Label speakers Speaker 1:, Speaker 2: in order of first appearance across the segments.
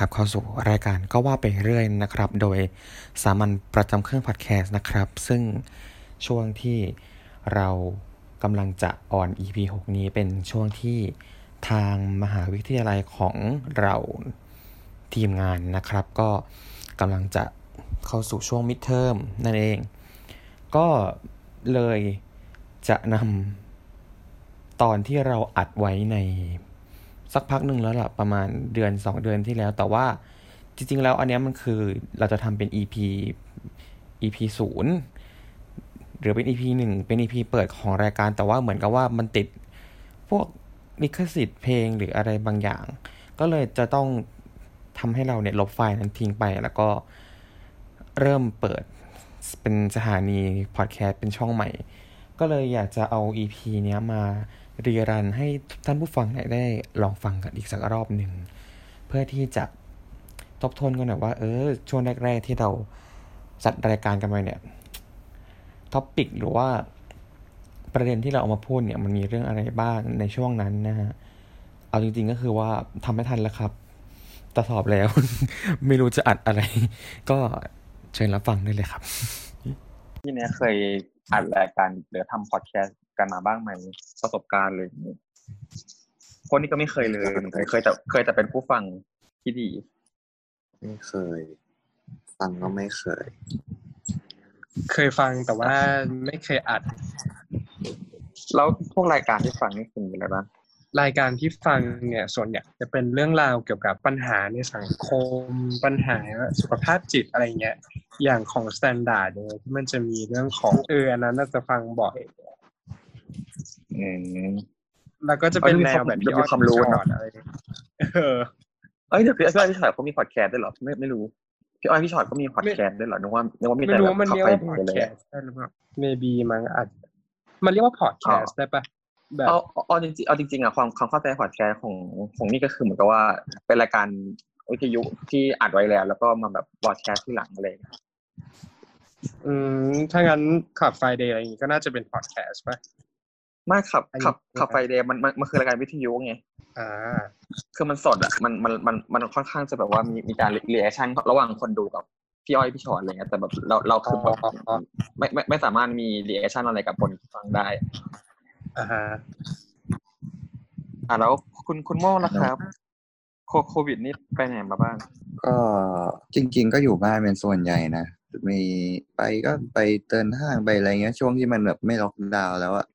Speaker 1: นะครับเข้าสู่รายการก็ว่าไปเรื่อยนะครับ โดยสามัญประจำเครื่องพอดแคสต์นะครับ ซึ่งช่วงที่เรากำลังจะออน EP 6 นี้เป็นช่วงที่ทางมหาวิทยาลัยของเราทีมงานนะครับ ก็กำลังจะเข้าสู่ช่วงมิดเทอมนั่นเอง ก็เลยจะนำตอนที่เราอัดไว้ใน สักพักหนึ่งแล้วล่ะประมาณเดือนสองเดือนที่แล้ว แต่ว่าจริง ๆ แล้วอันนี้มันคือเราจะทำเป็น EP EP ศูนย์หรือเป็น EP หนึ่งเป็น EP เปิดของรายการ แต่ว่าเหมือนกับว่ามันติดพวกลิขสิทธิ์เพลงหรืออะไรบางอย่าง ก็เลยจะต้องทำให้เราเนี่ยลบไฟล์นั้นทิ้งไป แล้วก็เริ่มเปิดเป็นสถานีพอดแคสต์เป็นช่องใหม่ ก็เลยอยากจะเอา EP เนี้ยมา รีรันให้ท่านผู้ฟังได้ลองฟังกันอีกสักรอบหนึ่ง เพื่อที่จะทบทวนกันหน่อยว่า เออ ช่วงแรกๆที่เราจัดรายการกันไปเนี่ยท็อปปิกหรือว่าประเด็นที่เราเอามาพูดเนี่ยมันมีเรื่องอะไรบ้างในช่วงนั้นนะฮะ เอาจริงๆก็คือว่าทำไม่ทันแล้วครับต่สอบแล้ว ไม่รู้จะอัดอะไร ก็เชิญรับฟังได้เลยครับ
Speaker 2: ที่เนี้ยเคยอัดรายการหรือทำพอดแคสต์ กันมาบ้างไหมประสบการณ์เลยคนนี้ก็ไม่เคยเลยเหมือนกันเคยแต่เคยแต่เป็นผู้ฟังที่ดี
Speaker 3: ไม่เคย ฟังก็ไม่เคย
Speaker 4: เคยฟังแต่ว่าไม่เคยอัด
Speaker 2: แล้วพวกรายการที่ฟังนี่คุณมีอะไรบ้าง
Speaker 4: รายการที่ฟังเนี่ยส่วนใหญ่จะเป็นเรื่องราวเกี่ยวกับปัญหาในสังคม ปัญหาสุขภาพจิตอะไรเงี้ยอย่างของ Standard เนี่ยที่มันจะมีเรื่องของเอออันนั้นน่าจะฟังบ่อย แล้วก็จะเป็นแนวแบบ
Speaker 2: ที่อ้อยความรู้อะไรเออเอ้ยเดี๋ยวพี่อ้อยพี่ชอตเขามีพอดแคสต์ด้วยเหรอไม่ไม่รู้พี่อ้อยพี่ชอตก็มีพอดแคสต์ด้วยเหรอนึกว่านึกว่ามีแต่แบบ
Speaker 4: เข้าไปเลยใช่หรือเปล่า maybe มันอาจมันเรียกว่าพอดแคสต์ได้ปะ
Speaker 2: แบบเอาเอาจริงๆเอาจริงๆอะความความเข้าใจพอดแคสต์ของของนี่ก็คือเหมือนกับว่าเป็นรายการวิทยุที่อัดไว้แล้ว แล้วก็มาแบบ broadcast ที่หลังอะไร
Speaker 4: อืมถ้างั้น Club Friday อะไรอย่างงี้ก็น่าจะเป็นพอดแคสต์ป่ะ
Speaker 2: ไม่ Club Club Club Friday มันมันมันคือรายการวิทยุไง
Speaker 4: อ่า
Speaker 2: คือมันสดอะมันมันมันมันค่อนข้างจะแบบว่ามีมีการ reaction ระหว่างคนดูกับพี่อ้อยพี่ชอตอะไรเงี้ยแต่แบบเราเราคือแบบไม่ไม่ไม่สามารถมี reaction อะไรกับคนฟังได้
Speaker 4: อ่าฮะ
Speaker 2: อ่าแล้วคุณคุณโม่ล่ะครับโคโควิดนี่ไปไหนมาบ้าง
Speaker 3: ก็จริง ๆ ก็อยู่บ้านเป็นส่วนใหญ่นะมีไปก็ไปเตินห้างไปอะไรเงี้ย ช่วงที่มันแบบไม่ล็อกดาวน์แล้วอะ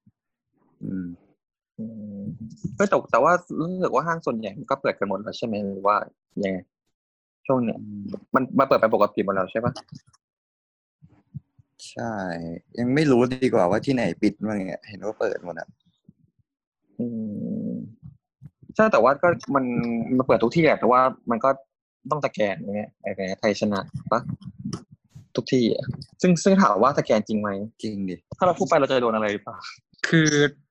Speaker 3: อืม
Speaker 2: ก็แต่แต่ว่ารู้สึกว่าห้างส่วนใหญ่ก็เปิดกันหมดแล้วใช่ไหมหรือว่ายังไงช่วงเนี้ยมันมาเปิดไปปกติหมดแล้วใช่ปะ
Speaker 3: ใช่ ยังไม่รู้ดีกว่าว่าที่ไหนปิดบ้างเนี่ยเห็นว่าเปิดหมดอะ
Speaker 2: อืมใช่แต่ว่าก็มันมันเปิดทุกที่แหละแต่ว่ามันก็ต้องตะแกนอย่างเงี้ยไอ้ไทยชนะปะทุกที่ซึ่งซึ่งถามว่าตะแกนจริงไหม
Speaker 3: จริงดิ
Speaker 2: ถ้าเราพูดไปเราจะโดนอะไรหรือเปล่า
Speaker 4: คือ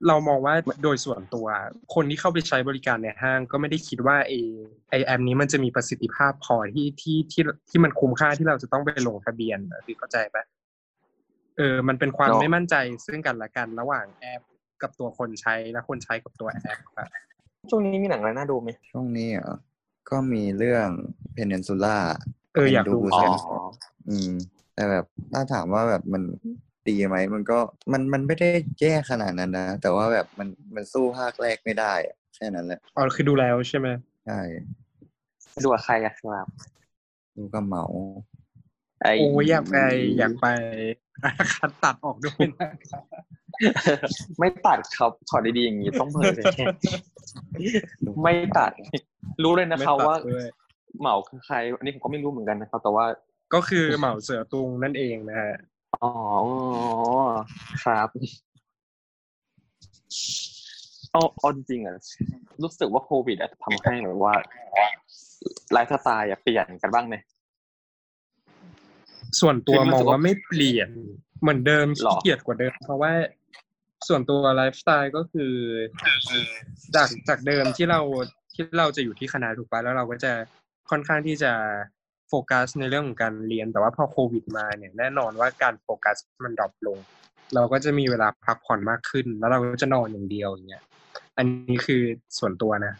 Speaker 4: เรามองว่าโดยส่วนตัว คนที่เข้าไปใช้บริการในห้างก็ไม่ได้คิดว่าไอไอแอปนี้มันจะมีประสิทธิภาพพอที่ที่ที่ที่มันคุ้มค่าที่เราจะต้องไปลงทะเบียนคือเข้าใจปะเออ มันเป็นความไม่มั่นใจซึ่งกันและกันระหว่างแอปกับตัวคนใช้และคนใช้กับตัวแอปครับ
Speaker 2: ช่วงนี้มีหนังอะไรน่าดูไหม
Speaker 3: ช่วงนี้อะก็มีเรื่องเพนเนนซูล่า
Speaker 4: เอออยากดู
Speaker 3: กันอืม แต่แบบถ้าถามว่าแบบมัน ดีไหมมันก็มันมันไม่ได้แย่ขนาดนั้นนะ แต่ว่าแบบมันมันสู้ภาคแรกไม่ได้แค่นั้นแหละ
Speaker 4: อ๋อคือดูแล้วใช่ไหม
Speaker 3: ใช่
Speaker 2: ดูกับใครอะครับ
Speaker 3: ดูกับเหมา
Speaker 4: โอ้อยากไปอยากไปคัดตัดออกด้วยนะ
Speaker 2: ไม่ตัดครับถอดดีๆอย่างนี้ต้องเปิดเลยไม่ตัด รู้เลยนะครับว่า เหมาคือใคร อันนี้ผมก็ไม่รู้เหมือนกันนะครับ แต่ว่า
Speaker 4: ก็คือเหมาเสือตุงนั่นเองนะฮะ
Speaker 2: อ๋อ ครับเอาเอาจริงๆอะรู้สึกว่าโควิดอะทำให้แบบว่าไลฟ์สไตล์เปลี่ยนกันบ้างไหม
Speaker 4: ส่วนตัวมองว่าไม่เปลี่ยนเหมือนเดิมขี้เกียจกว่าเดิม เพราะว่าส่วนตัวไลฟ์สไตล์ก็คือจากจากเดิมที่เราที่เราจะอยู่ที่คณะถูกปะแล้วเราก็จะค่อนข้างที่จะ กัสในเรื่องของการเรียน แต่ว่าพอโควิดมาเนี่ยแน่นอนว่าการโฟกัสมัน drop ลง เราก็จะมีเวลาพักผ่อนมากขึ้น แล้วเราก็จะนอนอย่างเดียวอย่างเงี้ยอันนี้คือส่วนตัวนะ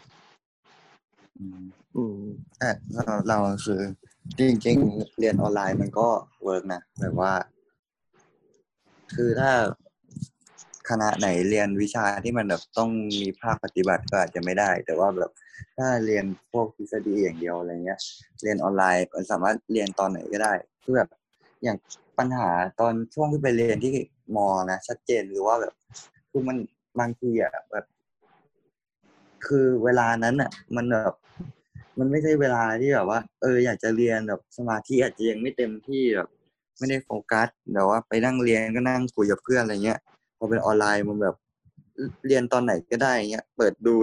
Speaker 3: อืม
Speaker 2: อืม
Speaker 3: แต่เราเราคือจริง ๆ เรียนออนไลน์มันก็ work นะแบบว่า คือถ้า คณะไหนเรียนวิชาที่มันแบบต้องมีภาคปฏิบัติก็อาจจะไม่ได้ แต่ว่าแบบถ้าเรียนพวกทฤษฎีอย่างเดียวอะไรเงี้ย เรียนออนไลน์มันสามารถเรียนตอนไหนก็ได้คือแบบอย่างปัญหาตอนช่วงที่ไปเรียนที่มอนะชัดเจนหรือว่าแบบคือมันบางทีอะแบบ คือเวลานั้นอะ มันแบบมันไม่ใช่เวลาที่แบบว่า เอออยากจะเรียนแบบสมาธิอาจจะยังไม่เต็มที่แบบไม่ได้โฟกัสแต่ว่าไปนั่งเรียนก็นั่งคุยกับเพื่อนอะไรเงี้ย อเป็นออนไลน์มันแบบ เรียนตอนไหนก็ได้เงี้ย เปิดดู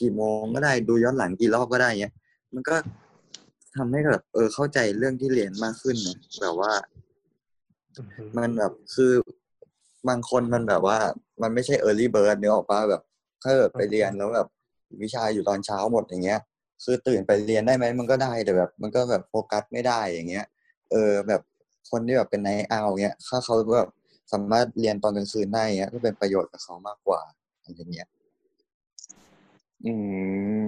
Speaker 3: กี่โมงก็ได้ดูย้อนหลังกี่รอบก็ได้เงี้ย มันก็ทำให้แบบเออเข้าใจเรื่องที่เรียนมากขึ้นนะแบบว่า มันแบบคือบางคนมันแบบว่า มันไม่ใช่ early bird เนื้อออกปะแบบถ้าเกิดไปเรียนแล้วแบบวิชาอยู่ตอนเช้าหมดอย่างเงี้ย คือตื่นไปเรียนได้ไหมมันก็ได้แต่แบบ มันก็แบบโฟกัสไม่ได้อย่างเงี้ย เออแบบคนที่แบบเป็นไนท์เอาเงี้ยถ้าเขาแบบ สามารถเรียนตอนกลางคืนได้เงี้ยก็เป็นประโยชน์กับเขามากกว่าอะไรเงี้ย
Speaker 2: อืม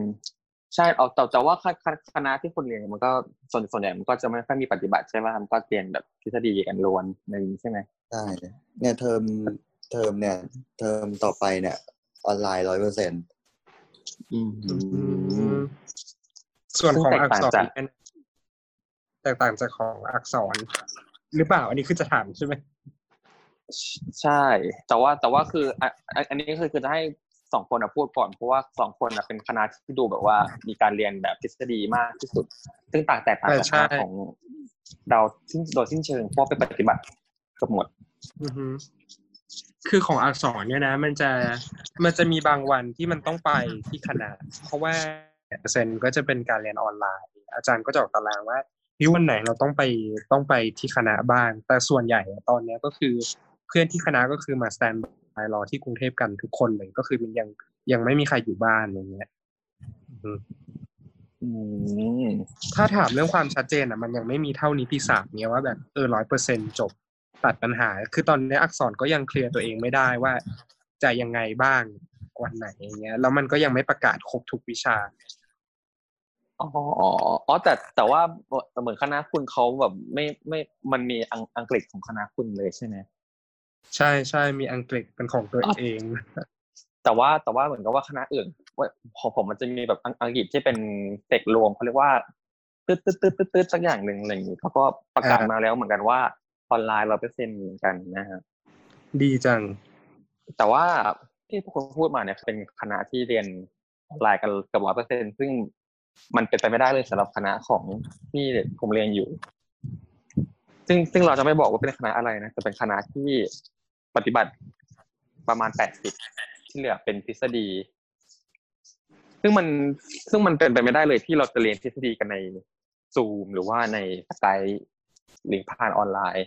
Speaker 2: ใช่เอาแต่แต่ว่าคณะคณะที่คนเรียนมันก็ส่วนส่วนใหญ่มันก็จะไม่ค่อยมีปฏิบัติใช่ไหมมันก็เรียนแบบทฤษฎีกันล้วนอะไรอย่างนี้ใช่ไหม
Speaker 3: ใช่เนี่ยเทอมเทอมเนี่ย เทอมต่อไปเนี่ยออนไลน์ร้อยเปอร์เซ็นต์
Speaker 2: อืม
Speaker 4: ส่วนของ
Speaker 2: ซึ่งแตก
Speaker 4: อัก
Speaker 2: ต่าง
Speaker 4: ษร
Speaker 2: จาก
Speaker 4: เนี่ยแตกต่างจากของอักษร หรือเปล่า อันนี้คือจะถามใช่ไหม
Speaker 2: ใช่ แต่ว่าแต่ว่าคืออะอันอันนี้คือคือจะให้สองคนอะพูดก่อนเพราะว่าสองคนอะเป็นคณะที่ดูแบบว่ามีการเรียนแบบทฤษฎีมากที่สุด ซึ่งต่างแตกต่างจากคณะของเราซึ่งโดยสิ้นเชิงเพราะเป็นปฏิบัติเกับหมด
Speaker 4: อือฮึคือของอักษรเนี่ยนะ มันจะมันจะมีบางวันที่มันต้องไปที่คณะ เพราะว่าเปอร์เซ็นต์ก็จะเป็นการเรียนออนไลน์ อาจารย์ก็จะออกตารางว่าพี่วันไหนเราต้องไปต้องไปที่คณะบ้าง แต่ส่วนใหญ่อะตอนเนี้ยก็คือ เพื่อนที่คณะก็คือมาสแตนบายรอที่กรุงเทพกันทุกคนเลยก็คือมันยังยังไม่มีใครอยู่บ้านอะไรเงี้ยอือฮึ
Speaker 2: อืม
Speaker 4: ถ้าถามเรื่องความชัดเจนอะ มันยังไม่มีเท่านิติศาสตร์เนี้ยว่าแบบเออร้อยเปอร์เซ็นจบตัดปัญหา คือตอนนี้อักษรก็ยังเคลียร์ตัวเองไม่ได้ว่า จะยังไงบ้างวันไหนอย่างเงี้ยแล้วมันก็ยังไม่ประกาศครบทุกวิชา
Speaker 2: อ๋ออ๋อแต่แต่ว่าเหมือนคณะคุณเขาแบบไม่ไม่มันมีอังอังกฤษของคณะคุณเลยใช่ไหม
Speaker 4: ใช่ใช่มีอังกฤษเป็นของตัวเอง
Speaker 2: แต่ว่าแต่ว่าเหมือนกับว่าคณะอื่นว่าของผมมันจะมีแบบอังอังกฤษที่เป็นเต็กรวมเขาเรียกว่าตืดตืดตืดตืดตืดสักอย่างหนึ่งอะไรอย่างนี้เขาก็ประกาศ
Speaker 4: อ่าม
Speaker 2: มาแล้วเหมือนกันว่าออนไลน์เราเปอร์เซ็นต์เหมือนกันนะฮะ
Speaker 4: ดีจัง
Speaker 2: แต่ว่าที่พวกคุณพูดมาเนี่ยเป็นคณะที่เรียนออนไลน์กันเกือบร้อยเปอร์เซ็นซึ่งมันเป็นไปไม่ได้เลยสำหรับคณะของที่ผมเรียนอยู่ ซึ่งซึ่งเราจะไม่บอกว่าเป็นคณะอะไรนะแต่เป็นคณะที่ ปฏิบัติประมาณแปดสิบที่เหลือเป็นทฤษฎี ซึ่งมันซึ่งมันเป็นไปไม่ได้เลยที่เราจะเรียนทฤษฎีกันในซูมหรือว่าในสกายหรือผ่านออนไลน์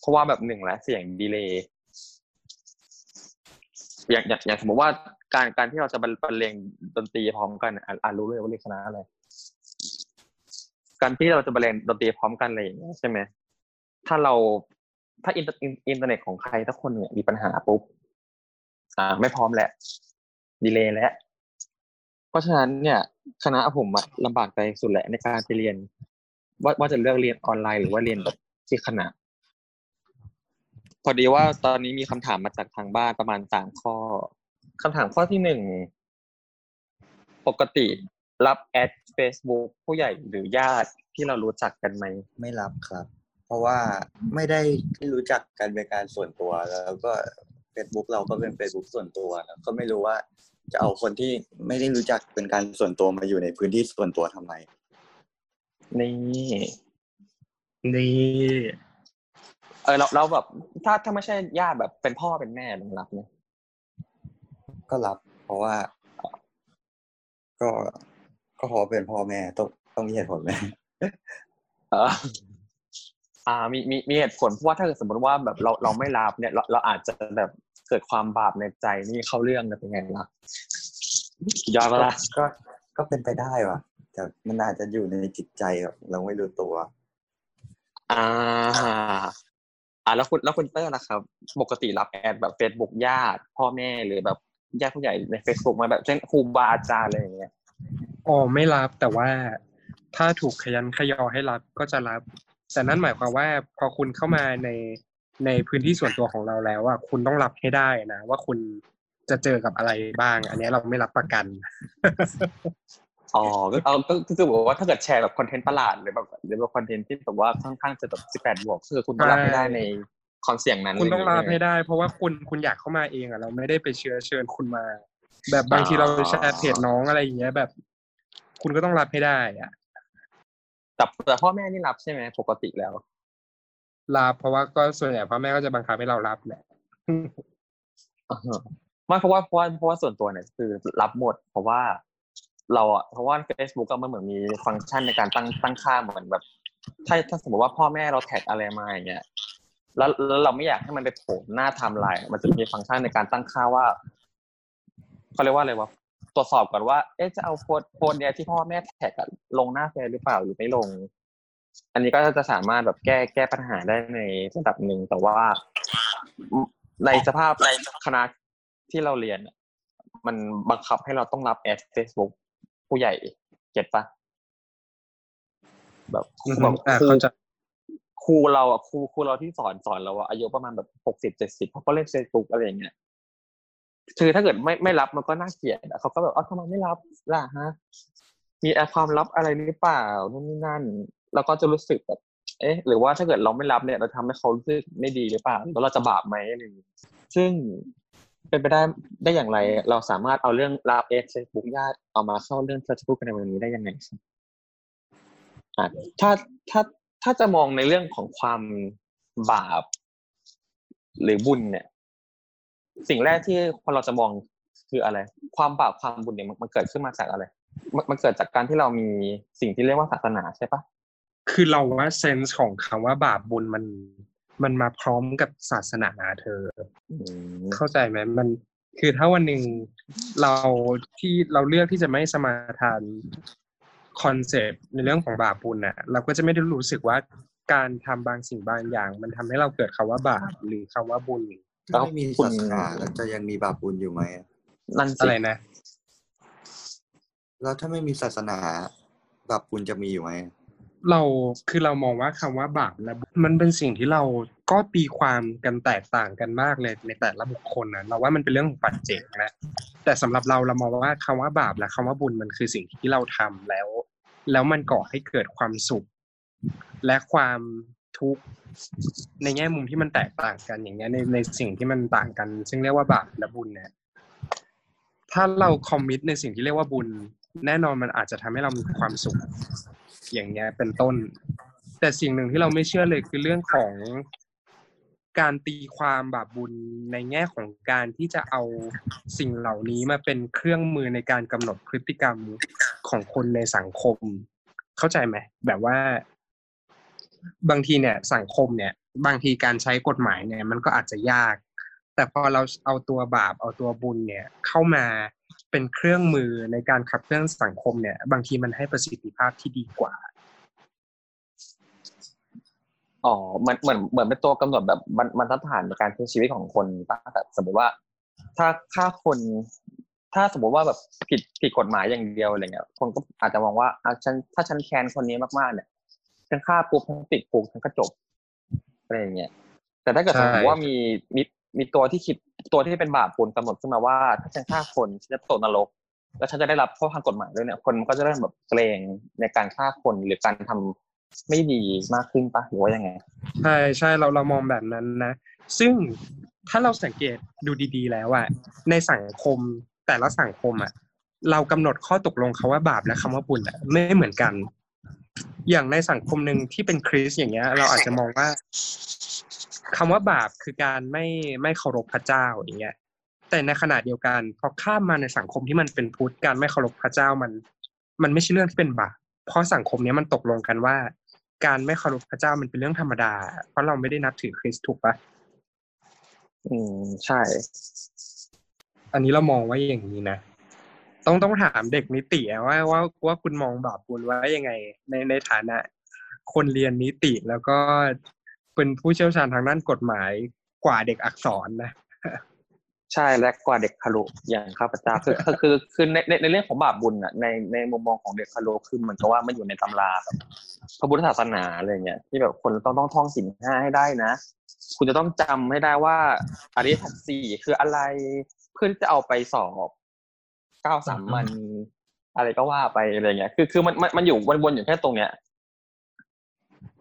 Speaker 2: เพราะว่าแบบหนึ่งและเสียงดีเลย์อย่างอย่างอย่างสมมติว่าการการที่เราจะบรรเลงดนตรีพร้อมกันอ่านรู้เลยว่าเรียนคณะอะไรการที่เราจะบรรเลงดนตรีพร้อมกันอะไรอย่างเงี้ยใช่ไหมถ้าเรา ถ้าอินเทอร์อินเทอร์เน็ตของใครสักคนเนี่ยมีปัญหาปุ๊บอ่า ไม่พร้อมแหละ delay แล้วเพราะฉะนั้นเนี่ยคณะผมลำบากใจสุดแหละในการไปเรียน ว่าว่าจะเลือกเรียนออนไลน์หรือว่าเรียนแบบที่คณะ พอดีว่าตอนนี้มีคำถามมาจากทางบ้านประมาณสามข้อคำถามข้อที่หนึ่งปกติรับแอด Facebook ผู้ใหญ่หรือญาติที่เรารู้จักกันไหม
Speaker 3: ไม่รับครับ เพราะว่าไม่ได้รู้จักกันเป็นการส่วนตัวแล้วก็ Facebook เราก็เป็น Facebook ส่วนตัวนะก็ไม่รู้ว่าจะเอาคนที่ไม่ได้รู้จักเป็นการส่วนตัวมาอยู่ในพื้นที่ส่วนตัวทำไม
Speaker 2: นี่
Speaker 4: นี่
Speaker 2: เออเราเราแบบ ถ้าถ้าไม่ใช่ญาติแบบเป็นพ่อเป็นแม่มันรับไหม
Speaker 3: ก็รับ เพราะว่า ก็ก็เพราะเป็นพ่อแม่ต้องต้องมีเหตุผลไหม
Speaker 2: เออ อ่ามีมีมีเหตุผลเพราะว่าถ้าเกิดสมมติว่าแบบเราเราไม่รับเนี่ยเราเราอาจจะแบบเกิดความบาปในใจนี่เข้าเรื่องนะเป็นไงล่ะยอดปะล่ะ
Speaker 3: ก็ก็เป็นไปได้ว่ะ แต่มันอาจจะอยู่ในจิตใจแบบเราไม่รู้ตัว
Speaker 2: อ่าอ่าแล้วคุณแล้วคุณเตอร์ล่ะครับ ปกติรับ add แบบเฟซบุ๊กญาติ พ่อแม่หรือแบบญาติผู้ใหญ่ใน Facebook มาแบบเช่นครูบาอาจารย์อะไรอย่างเงี้ย
Speaker 4: อ๋อไม่รับแต่ว่าถ้าถูกคะยั้นคะยอให้รับก็จะรับ แต่นั่นหมายความว่าพอคุณเข้ามาในในพื้นที่ส่วนตัวของเราแล้วอะคุณต้องรับให้ได้นะ ว่าคุณจะเจอกับอะไรบ้าง อันนี้เราไม่รับประกัน
Speaker 2: อ๋อก็เอาก็ก็คือบอกว่าถ้าเกิดแชร์แบบคอนเทนต์ประหลาดหรือแบบหรือแบบคอนเทนต์ที่แบบว่าค่อนข้างจะแบบสิบแปดบวกคือคุณต้องรับให้ได้ในคอนเสียงนั้น
Speaker 4: คุณต้องรับ
Speaker 2: เลย
Speaker 4: ให้ได้ เพราะว่าคุณคุณอยากเข้ามาเองอะเราไม่ได้ไปเชื้อเชิญคุณมา แบบบางทีเราแชร์เพจน้องอะไรอย่างเงี้ยแบบ คุณก็ต้องรับให้ได้อะ
Speaker 2: แต่แต่พ่อแม่นี่รับใช่ไหมปกติแล้ว
Speaker 4: รับเพราะว่าก็ส่วนใหญ่พ่อแม่ก็จะบังคับให้เรารับแหละ
Speaker 2: อ่าฮะไม่เพราะว่าเพราะว่าเพราะว่าส่วนตัวเนี่ยคือรับหมด เพราะว่าเราอะเพราะว่า Facebook ก็มันเหมือนมีฟังก์ชันในการตั้งตั้งค่าเหมือนแบบ ถ้าถ้าสมมติว่าพ่อแม่เราแท็กอะไรมาอย่างเงี้ยแล้วแล้วเราไม่อยากให้มันไปโผล่หน้าไทม์ไลน์มันจะมีฟังก์ชันในการตั้งค่าว่าเขาเรียกว่าอะไรวะ ตรวจสอบก่อนว่า เอ๊ะจะเอาโพสต์โพสต์เนี้ยที่พ่อแม่แท็กอะลงหน้าเฟซหรือเปล่าหรือไม่ลง อันนี้ก็จะสามารถแบบแก้แก้ปัญหาได้ในระดับหนึ่งแต่ว่าในสภาพในคณะที่เราเรียนอะมันบังคับให้เราต้องรับแอด Facebook ผู้ใหญ่เก็ตปะแบบ
Speaker 4: อือฮึ
Speaker 2: แบบ
Speaker 4: อ่า
Speaker 2: ครู
Speaker 4: เข้าใจ
Speaker 2: ครูเราอะครูครูเราที่สอนสอนเราอะอายุประมาณแบบหกสิบเจ็ดสิบเขาก็เล่น Facebook อะไรอย่างเงี้ย คือถ้าเกิดไม่ไม่รับมันก็น่าเกลียดเขาก็แบบอ๋อทำไมไม่รับล่ะฮะ มีความลับอะไรหรือเปล่านู่นนี่นั่น แล้วก็จะรู้สึกแบบ เอ๊ะ หรือว่าถ้าเกิดเราไม่รับเนี่ย เราทำให้เขารู้สึกไม่ดีหรือเปล่าแล้วเราจะบาปไหมอะไรอย่างงี้ซึ่งเป็นไปได้ได้อย่างไร เราสามารถเอาเรื่องรับ add Facebook ญาติเอามาเข้าเรื่องเฟซบุ๊กในวันนี้ได้ยังไงครับอะถ้าถ้าถ้าจะมองในเรื่องของความบาป หรือบุญเนี่ย สิ่งแรกที่คนเราจะมองคืออะไร ความบาปความบุญเนี่ยมันมันเกิดขึ้นมาจากอะไรมันมันเกิดจากการที่เรามีสิ่งที่เรียกว่าศาสนาใช่ปะ
Speaker 4: คือเราว่าเซนส์ของคำว่าบาปบุญมัน มันมาพร้อมกับศาสนาเธอ
Speaker 2: อืม
Speaker 4: เข้าใจไหมมันคือถ้าวันหนึ่งเราที่เราเลือกที่จะไม่สมาทานคอนเซปต์ในเรื่องของบาปบุญน่ะ เราก็จะไม่ได้รู้สึกว่าการทำบางสิ่งบางอย่าง มันทำให้เราเกิดคำว่าบาปหรือคำว่าบุญ
Speaker 3: ถ้าไม่มีศาสนาแล้วจะยังมีบาปบุญอยู่ไหมอะ
Speaker 2: นั่น
Speaker 4: อะ
Speaker 2: สิ
Speaker 4: ไรนะ
Speaker 3: แล้วถ้าไม่มีศาสนา บาปบุญจะมีอยู่ไหม
Speaker 4: เราคือเรามองว่าคำว่าบาปและบุญมันเป็นสิ่งที่เราก็ตีความกันแตกต่างกันมากเลยในแต่ละบุคคลนะเราว่ามันเป็นเรื่องของปัจเจกนะแต่สำหรับเราเรามองว่าคำว่าบาปและคำว่าบุญมันคือสิ่งที่เราทำแล้ว แล้วมันก่อให้เกิดความสุข และความ ทุกข์ในแง่มุมที่มันแตกต่างกันอย่างเงี้ยในในสิ่งที่มันต่างกัน ซึ่งเรียกว่าบาปและบุญเนี่ยถ้าเราคอมมิตในสิ่งที่เรียกว่าบุญ แน่นอนมันอาจจะทำให้เรามีความสุข อย่างเงี้ยเป็นต้น แต่สิ่งหนึ่งที่เราไม่เชื่อเลยคือเรื่องของการตีความบาปบุญในแง่ของการที่จะเอาสิ่งเหล่านี้มาเป็นเครื่องมือในการกำหนดพฤติกรรมของคนในสังคม เข้าใจไหมแบบว่า บางทีเนี่ยสังคมเนี่ย บางทีการใช้กฎหมายเนี่ย มันก็อาจจะยาก แต่พอเราเอาตัวบาปเอาตัวบุญเนี่ย เข้ามาเป็นเครื่องมือในการขับเคลื่อนสังคมเนี่ย บางทีมันให้ประสิทธิภาพที่ดีกว่า
Speaker 2: อ๋อมือนเหมือนเหมือนเป็นตัวกำหนดแบบบรรบรรทัดฐานในการใช้ชีวิตของคนปะแต่สมมติว่า ถ้าฆ่าคน ถ้าสมมติว่าแบบผิดผิดกฎหมายอย่างเดียวอะไรเงี้ยคนก็อาจจะมองว่าอะฉันถ้าฉันแค้นคนนี้มากๆเนี่ย ฉันฆ่าปุ๊บฉันติดคุกฉันก็จบอะไรอย่างเงี้ยแต่ถ้าเกิด
Speaker 4: ใช่
Speaker 2: สมมติว่ามีมีมีตัวที่คิดตัวที่เป็นบาปบุญกำหนดขึ้นมาว่า ถ้าฉันฆ่าคนฉันจะตกนรก แล้วฉันจะได้รับโทษทางกฎหมายด้วยเนี่ยคนมันก็จะเริ่มแบบเกรงในการฆ่าคนหรือการทำไม่ดีมากขึ้นปะหรือว่ายังไง
Speaker 4: ใช่ใช่เราเรามองแบบนั้นนะ ซึ่งถ้าเราสังเกตดูดี ๆ แล้วอะในสังคมแต่ละสังคมอะเรากำหนดข้อตกลงคาว่าบาปและคำว่าบุญอะไม่เหมือนกัน อย่างในสังคมหนึ่งที่เป็นคริสต์อย่างเงี้ย เราอาจจะมองว่าคำว่าบาปคือการไม่ไม่เคารพพระเจ้าอย่างเงี้ย แต่ในขณะเดียวกันพอข้ามมาในสังคมที่มันเป็นพุทธการไม่เคารพพระเจ้ามัน มันไม่ใช่เรื่องที่เป็นบาปเพราะสังคมเนี้ยมันตกลงกันว่า การไม่เคารพพระเจ้ามันเป็นเรื่องธรรมดา เพราะเราไม่ได้นับถือคริสต์ถูกปะ
Speaker 2: อืมใช่
Speaker 4: อันนี้เรามองว่าอย่างนี้นะ ต้องต้องถามเด็กนิติว่าว่าว่าคุณมองบาปบุญไว้ยังไง ในในฐานะ คนเรียนนิติแล้วก็เป็นผู้เชี่ยวชาญทางด้านกฎหมายกว่าเด็กอักษรนะ
Speaker 2: ใช่และกว่าเด็กคารุอย่างข้าพเจ้าคือคือคือในในเรื่องของบาปบุญอะในในมุมมองของเด็กคารุคือเหมือนกับว่ามันอยู่ในตำราแบบพระพุทธศาสนาอะไรเงี้ยที่แบบคนต้องต้องท่องศีลห้าให้ได้นะ คุณจะต้องจำให้ได้ว่าอริยสัจสี่คืออะไรเพื่อที่จะเอาไปสอบ ก้าสามมัน อะไรก็ว่าไปอะไรเงี้ย คือคือมันมันมันอยู่วนๆอยู่แค่ตรงเนี้ย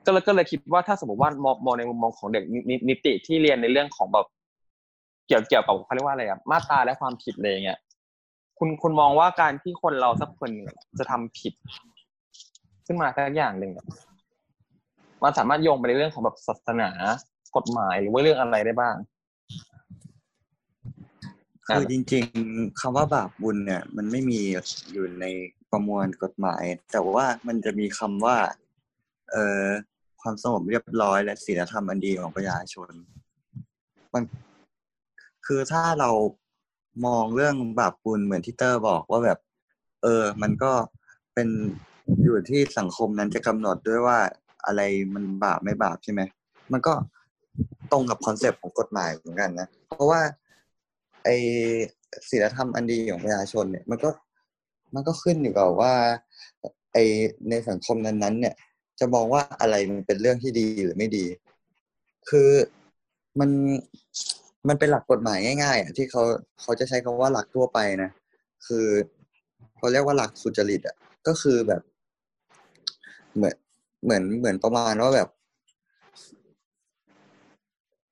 Speaker 2: ก็เลยก็เลยคิดว่าถ้าสมมติว่ามองมองในมุมมองของเด็กนินิติที่เรียนในเรื่องของแบบเกี่ยวเกี่ยวกับเขาเรียกว่าอะไรอะมาตราและความผิดอะไรเงี้ยคุณคุณมองว่าการที่คนเราสักคนหนึ่งจะทำผิด ขึ้นมาสักอย่างหนึ่งอะมันสามารถโยงไปในเรื่องของแบบศาสนากฎหมายหรือว่าเรื่องอะไรได้บ้าง
Speaker 3: คือจริง ๆคำว่าบาปบุญเนี่ย มันไม่มีอยู่ในประมวลกฎหมาย แต่ว่ามันจะมีคำว่า เอ่อความสงบเรียบร้อยและศีลธรรมอันดีของประชาชน มันคือถ้าเรามองเรื่องบาปบุญเหมือนที่เตอร์บอกว่าแบบ เออ มันก็เป็นอยู่ที่สังคมนั้นจะกำหนดด้วยว่าอะไรมันบาปไม่บาปใช่ไหม มันก็ตรงกับคอนเซปต์ของกฎหมายเหมือนกันนะ เพราะว่า ไอศีลธรรมอันดีของประชาชนเนี่ยมันก็มันก็ขึ้นอยู่กับว่า ไอในสังคมนั้นๆ เนี่ย จะมองว่าอะไรมันเป็นเรื่องที่ดีหรือไม่ดี คือมันมันเป็นหลักกฎหมายง่ายๆอะที่เขาเขาจะใช้คำว่าหลักทั่วไปนะคือเขาเรียกว่าหลักสุจริตอะก็คือแบบ เหมือนเหมือนเหมือนประมาณว่าแบบ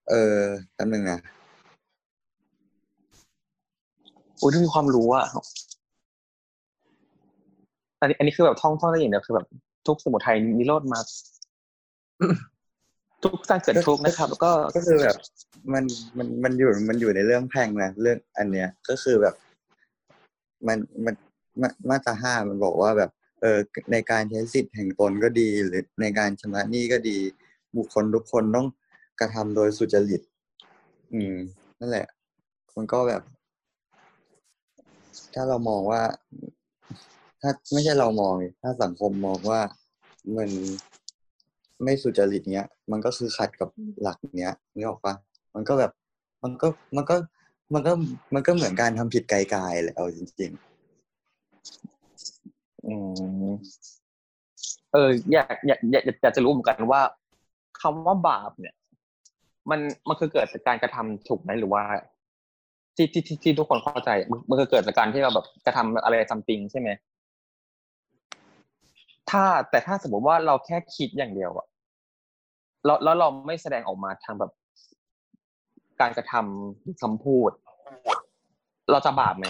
Speaker 3: เออแป๊บนึงนะ
Speaker 2: โอ้ยมีความรู้อะอันนี้อันนี้คือแบบท่องท่องได้อย่างเดียวคือแบบ ทุกสมุทัยนิโรธมาทุกสร้างเกิดทุกนะครับแล้วก็
Speaker 3: ก็คือแบบ มันมันมันอยู่มันอยู่ในเรื่องแพงนะเรื่องอันเนี้ยก็คือแบบ มันมันมาตราห้ามันบอกว่าแบบ เออในการใช้สิทธิ์แห่งตนก็ดี หรือในการชำระหนี้ก็ดี บุคคลทุกคนต้องกระทำโดยสุจริต อืม นั่นแหละ มันก็แบบ ถ้าเรามองว่า ถ้าไม่ใช่เรามอง ถ้าสังคมมองว่ามันไม่สุจริตเนี้ย มันก็คือขัดกับหลักเนี้ยนึกออกปะมันก็แบบ มันก็มันก็มันก็มันก็เหมือนการทำผิดไกลๆเลยเอาจริง
Speaker 2: อืมเอออยากอยากอยากอยากจะรู้เหมือนกันว่าคำว่าบาปเนี่ย มันมันคือเกิดจากการกระทำถูกไหมหรือว่า ที่ที่ที่ที่ทุกคนเข้าใจมันมันคือเกิดจากการที่เราแบบกระทำอะไรซัมติงใช่ไหมถ้าแต่ถ้าสมมติว่าเราแค่คิดอย่างเดียวอะแล้วแล้วเราไม่แสดงออกมาทางแบบ การกระทำหรือคำพูด เราจะบาปไหม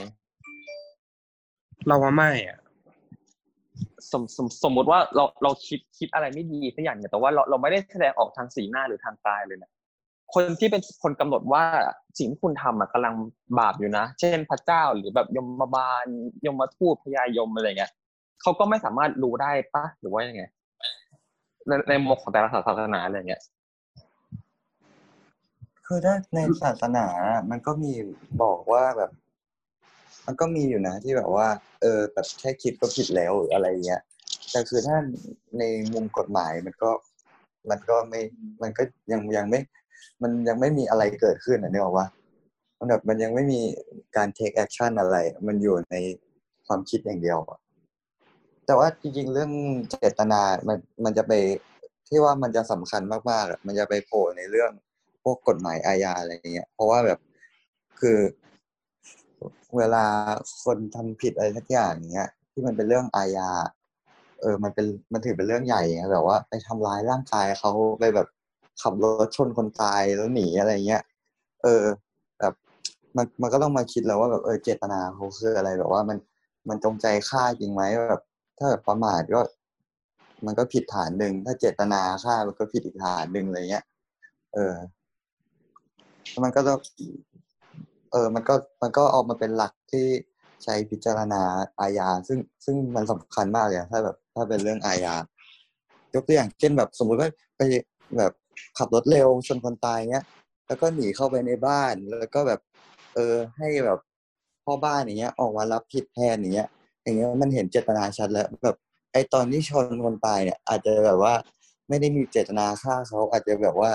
Speaker 4: เราว่าไม่อะ
Speaker 2: สมสมสมมติว่าเราเราคิดคิดอะไรไม่ดีสักอย่างเนี่ยแต่ว่าเราเราไม่ได้แสดงออกทางสีหน้าหรือทางกายเลยนะ คนที่เป็นคนกำหนดว่าสิ่งที่คุณทำอะกำลังบาปอยู่นะ เช่นพระเจ้าหรือแบบยมบาลยมทูตพญายมอะไรเงี้ยเขาก็ไม่สามารถรู้ได้ปะหรือว่ายังไงในในมุมของแต่ละศาสนาอะไรเงี้ย
Speaker 3: คือถ้าในศาสนา มันก็มีบอกว่าแบบ มันก็มีอยู่นะที่แบบว่า เออแบบแค่คิดก็ผิดแล้วหรืออะไรเงี้ยแต่คือถ้าในมุมกฎหมายมันก็ มันก็ไม่ มันก็ยังยังไม่ มันยังไม่มีอะไรเกิดขึ้นอะนึกออกว่ามันแบบมันยังไม่มีการ take action อะไร มันอยู่ในความคิดอย่างเดียวอะแต่ว่าจริงๆ เรื่องเจตนา มันมันจะไปที่ว่ามันจะสำคัญมากๆอะมันจะไปโผล่ในเรื่องพวกกฎหมายอาญาอะไรเงี้ย เพราะว่าแบบคือเวลาคนทำผิดอะไรสักอย่างอย่างเงี้ย ที่มันเป็นเรื่องอาญา เออ มันเป็นมันถือเป็นเรื่องใหญ่ไงแบบว่าไปทำร้ายร่างกายเขาไปแบบ ขับรถชนคนตายแล้วหนีอะไรเงี้ย เออ แบบมันมันก็ต้องมาคิดแล้วว่าแบบเออเจตนาเขาคืออะไรแบบว่ามันมันจงใจฆ่าจริงไหมแบบ ถ้าแบบประมาทก็ มันก็ผิดฐานหนึ่งถ้าเจตนาฆ่ามันก็ผิดอีกฐานหนึ่งอะไรเงี้ย เออมันก็ต้องเออ มันก็มันก็เอามาเป็นหลักที่ใช้พิจารณาอาญาซึ่งซึ่งมันสำคัญมากเลยถ้าแบบ ถ้าเป็นเรื่องอาญายกตัวอย่างเช่นแบบสมมุติว่าไปแบบ ขับรถเร็วชนคนตายเงี้ย แล้วก็หนีเข้าไปในบ้าน แล้วก็แบบ เออให้แบบพ่อบ้านอย่างเงี้ย ออกมารับผิดแทนอย่างเงี้ย อย่างเงี้ยมันเห็นเจตนาชัดแล้ว แบบไอตอนที่ชนคนตายเนี่ย อาจจะแบบว่าไม่ได้มีเจตนาฆ่าเขาอาจจะแบบว่า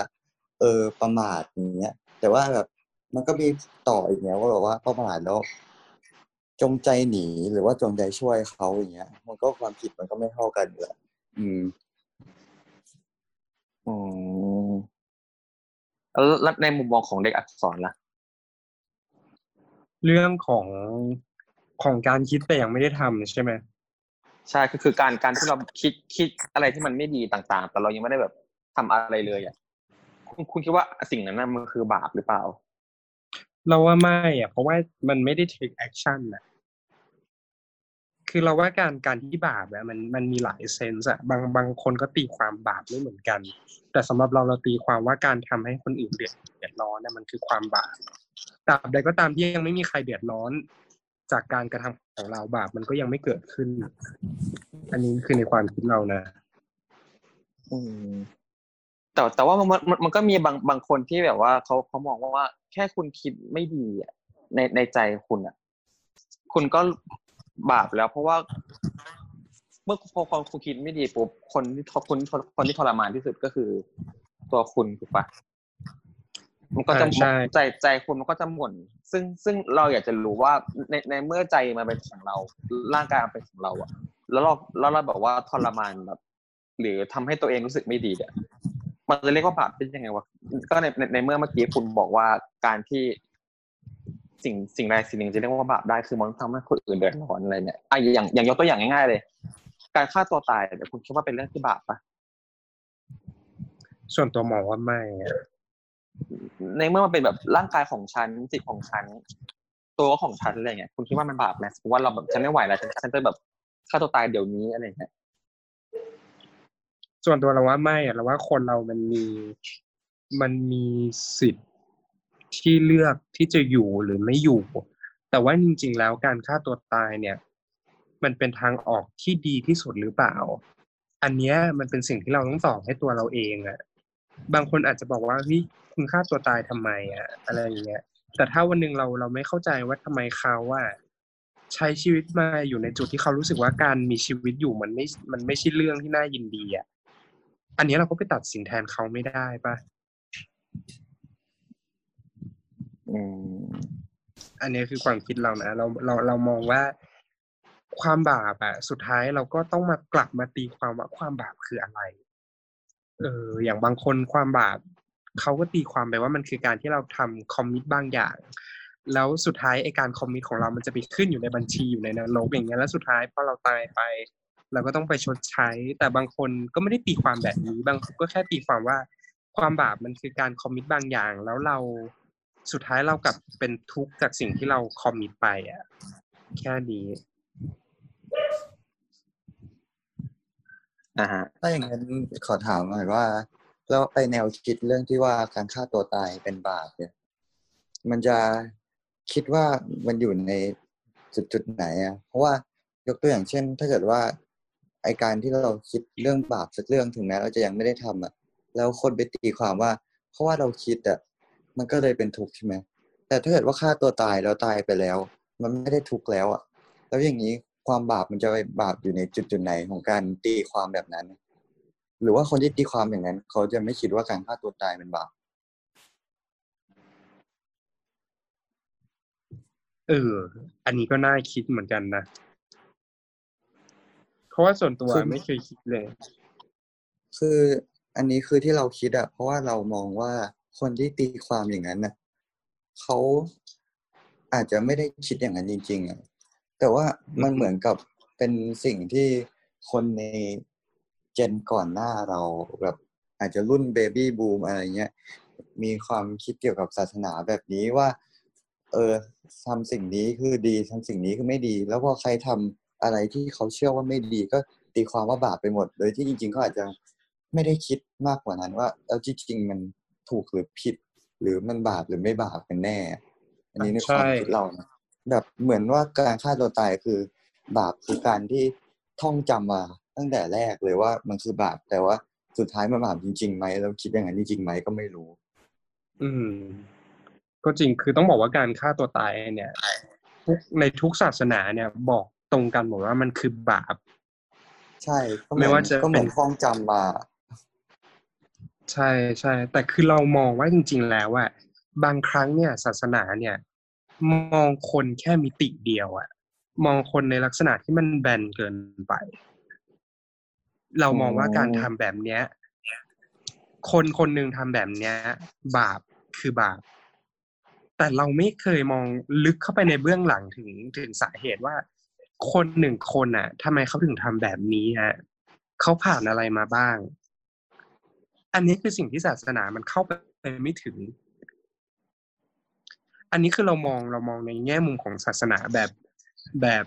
Speaker 3: เออประมาทอย่างเงี้ย แต่ว่าแบบมันก็มีต่ออีกเนี้ยว่าแบบว่าประมาทแล้ว จงใจหนีหรือว่าจงใจช่วยเขาอย่างเงี้ย มันก็ความผิดมันก็ไม่เท่ากันอยู่แหละอืม
Speaker 2: อืมแล้วในมุมมองของเด็กอักษรล่ะ
Speaker 4: เรื่องของของการคิดแต่ยังไม่ได้ทำใช่ไหม
Speaker 2: ใช่ก็คือการการที่เราคิดคิดอะไรที่มันไม่ดีต่างๆ แต่เรายังไม่ได้แบบทำอะไรเลยอะคุณคุณคิดว่าสิ่งนั้นน่ะมันคือบาปหรือเปล่า
Speaker 4: เราว่าไม่อะเพราะว่ามันไม่ได้ take action อะ คือเราว่าการการที่บาปอะมันมันมีหลายเซนส์อะบางบางคนก็ตีความบาปไม่เหมือนกัน แต่สำหรับเราเราตีความว่าการทำให้คนอื่นเดือดเดือดร้อนเนี่ยมันคือความบาปตราบใดก็ตามที่ยังไม่มีใครเดือดร้อน จากการกระทำของเราบาปมันก็ยังไม่เกิดขึ้น อันนี้คือในความคิดเรานะ
Speaker 2: อืมแต่แต่ว่ามันมันมันก็มีบางบางคนที่แบบว่าเขาเขามองว่าแค่คุณคิดไม่ดีในในใจคุณอะ คุณก็ บาปแล้ว เพราะว่า เมื่อพอความคุณคิดไม่ดีปุ๊บคนที่ทคนคนที่ทรมานที่สุดก็คือ ตัวคุณถูกปะมันก็จะ
Speaker 4: อ่าใช่
Speaker 2: ใจใจคุณมันก็จะหม่นซึ่งซึ่งเราอยากจะรู้ว่าในในเมื่อใจมันเป็นของเรา ร่างกายมันเป็นของเราอะแล้วเราแล้วเราแบบว่าทรมานแบบ หรือทำให้ตัวเองรู้สึกไม่ดีเนี่ยมันจะเรียกว่าบาปเป็นยังไงวะก็ในในในเมื่อเมื่อกี้คุณบอกว่าการที่ สิ่งสิ่งใดสิ่งหนึ่งจะเรียกว่าบาปได้คือมันทำให้คนอื่นเดือดร้อนอะไรเนี่ยอะอย่างอย่างยกตัวอย่างง่ายๆเลย การฆ่าตัวตายเนี่ยคุณคิดว่าเป็นเรื่องที่บาปปะ
Speaker 4: ส่วนตัวมองว่าไม่อะ
Speaker 2: ในเมื่อมันเป็นแบบร่างกายของฉันจิตของฉัน ตัวของฉันอะไรเงี้ยคุณคิดว่ามันบาปไหมสมมติว่าเราแบบฉันไม่ไหวแล้วฉันฉันจะแบบฆ่าตัวตายเดี๋ยวนี้อะไรเงี้ย
Speaker 4: ส่วนตัวเราว่าไม่อะเราว่าคนเรามันมีมันมีสิทธิ์ ที่เลือกที่จะอยู่หรือไม่อยู่ แต่ว่าจริง ๆ แล้วการฆ่าตัวตายเนี่ย มันเป็นทางออกที่ดีที่สุดหรือเปล่า อันเนี้ยมันเป็นสิ่งที่เราต้องตอบให้ตัวเราเองอะบางคนอาจจะบอกว่าเฮ้ยคุณฆ่าตัวตายทำไมอะอะไรอย่างเงี้ย แต่ถ้าวันหนึ่งเราเราไม่เข้าใจว่าทำไมเขาว่าใช้ชีวิตมาอยู่ในจุดที่เขารู้สึกว่าการมีชีวิตอยู่มันไม่ มันไม่ใช่เรื่องที่น่ายินดีอะ อันนี้เราก็ไปตัดสินแทนเขาไม่ได้ปะ
Speaker 2: อั
Speaker 4: นนี้คือความคิดเรานะเราเราเรามองว่าความบาปอะสุดท้ายเราก็ต้องมากลับมาตีความว่าความบาปคืออะไร เออ อย่างบางคนความบาปเขาก็ตีความไปว่ามันคือการที่เราทำ commit บางอย่าง แล้วสุดท้ายไอการ commit ของเรามันจะไปขึ้นอยู่ในบัญชีอยู่ในนรกอย่างเงี้ยแล้วสุดท้ายพอเราตายไป เราก็ต้องไปชดใช้ แต่บางคนก็ไม่ได้ตีความแบบนี้ บางคนก็แค่ตีความว่า ความบาปมันคือการ commit บางอย่าง แล้วเรา สุดท้ายเรากลับเป็นทุกข์จากสิ่งที่เรา commit ไปอะแค่นี้
Speaker 2: อ่าฮะ
Speaker 3: ถ้าอย่างนั้นขอถามหน่อยว่า แล้วไอแนวคิดเรื่องที่ว่าการฆ่าตัวตายเป็นบาปเนี่ยมันจะคิดว่ามันอยู่ในจุดจุดๆไหนอะเพราะว่ายกตัวอย่างเช่น ถ้าเกิดว่าไอการที่เราคิดเรื่องบาปสักเรื่องถึงแม้เราจะยังไม่ได้ทำอะ แล้วคนไปตีความว่า เพราะว่าเราคิดอะ มันก็เลยเป็นทุกข์ใช่ไหมแต่ถ้าเกิดว่าฆ่าตัวตายแล้วตายไปแล้ว มันไม่ได้ทุกข์แล้วอะ แล้วอย่างนี้ความบาปมันจะไปบาปอยู่ในจุดจุดๆไหนของการตีความแบบนั้น หรือว่าคนที่ตีความอย่างนั้น เขาจะไม่คิดว่าการฆ่าตัวตายเป็นบาป
Speaker 4: เออ อันนี้ก็น่าคิดเหมือนกันนะ เพราะว่าส่วนตัว
Speaker 3: คือ
Speaker 4: ไม่เคยคิดเลย
Speaker 3: คืออันนี้คือที่เราคิดอะเพราะว่าเรามองว่า คนที่ตีความอย่างนั้นนะเขาอาจจะไม่ได้คิดอย่างนั้นจริง ๆอะแต่ว่ามันเหมือนกับเป็นสิ่งที่คนในเจนก่อนหน้าเราแบบอาจจะรุ่นเบบี้บูมอะไรเงี้ยมีความคิดเกี่ยวกับศาสนาแบบนี้ว่า เออทำสิ่งนี้คือดีทำสิ่งนี้คือไม่ดี แล้วพอใครทำอะไรที่เขาเชื่อว่าไม่ดีก็ตีความว่าบาปไปหมด โดยที่จริงๆเขาอาจจะไม่ได้คิดมากกว่านั้นว่า แล้วจริงๆมัน ถูกหรือผิด หรือมันบาปหรือไม่บาปกันแน่ อันนี้ในความ
Speaker 4: ใช่
Speaker 3: คิดเรานะแบบเหมือนว่าการฆ่าตัวตายคือ บาปคือการที่ท่องจำมาตั้งแต่แรกเลยว่ามันคือบาปแต่ว่าสุดท้ายมันบาปจริงๆไหมแล้วคิดอย่างนั้นจริงๆไหมก็ไม่รู้
Speaker 4: อืม ก็จริงคือต้องบอกว่าการฆ่าตัวตายเนี่ยทุกในทุกศาสนาเนี่ยบอกตรงกันหมดว่ามันคือบาป
Speaker 3: ใช่ก็เห
Speaker 4: ไม่
Speaker 3: มือน
Speaker 4: ว่าจะ
Speaker 3: ก็เหมือน
Speaker 4: เป็น
Speaker 3: ท่องจำมา
Speaker 4: ใช่ใช่ แต่คือเรามองว่าจริง ๆ แล้วอะบางครั้งเนี่ยศาสนาเนี่ย มองคนแค่มิติเดียวอะมองคนในลักษณะที่มันแบนเกินไป เรามองว่าการทำแบบเนี้ย คนคนหนึ่งทำแบบเนี้ย บาปคือบาป แต่เราไม่เคยมองลึกเข้าไปในเบื้องหลังถึงถึงสาเหตุว่า คนหนึ่งคนอะทำไมเขาถึงทำแบบนี้ฮะเขาผ่านอะไรมาบ้าง อันนี้คือสิ่งที่ศาสนามันเข้าไปไม่ถึง อันนี้คือเรามองเรามองในแง่มุมของศาสนาแบบแบบ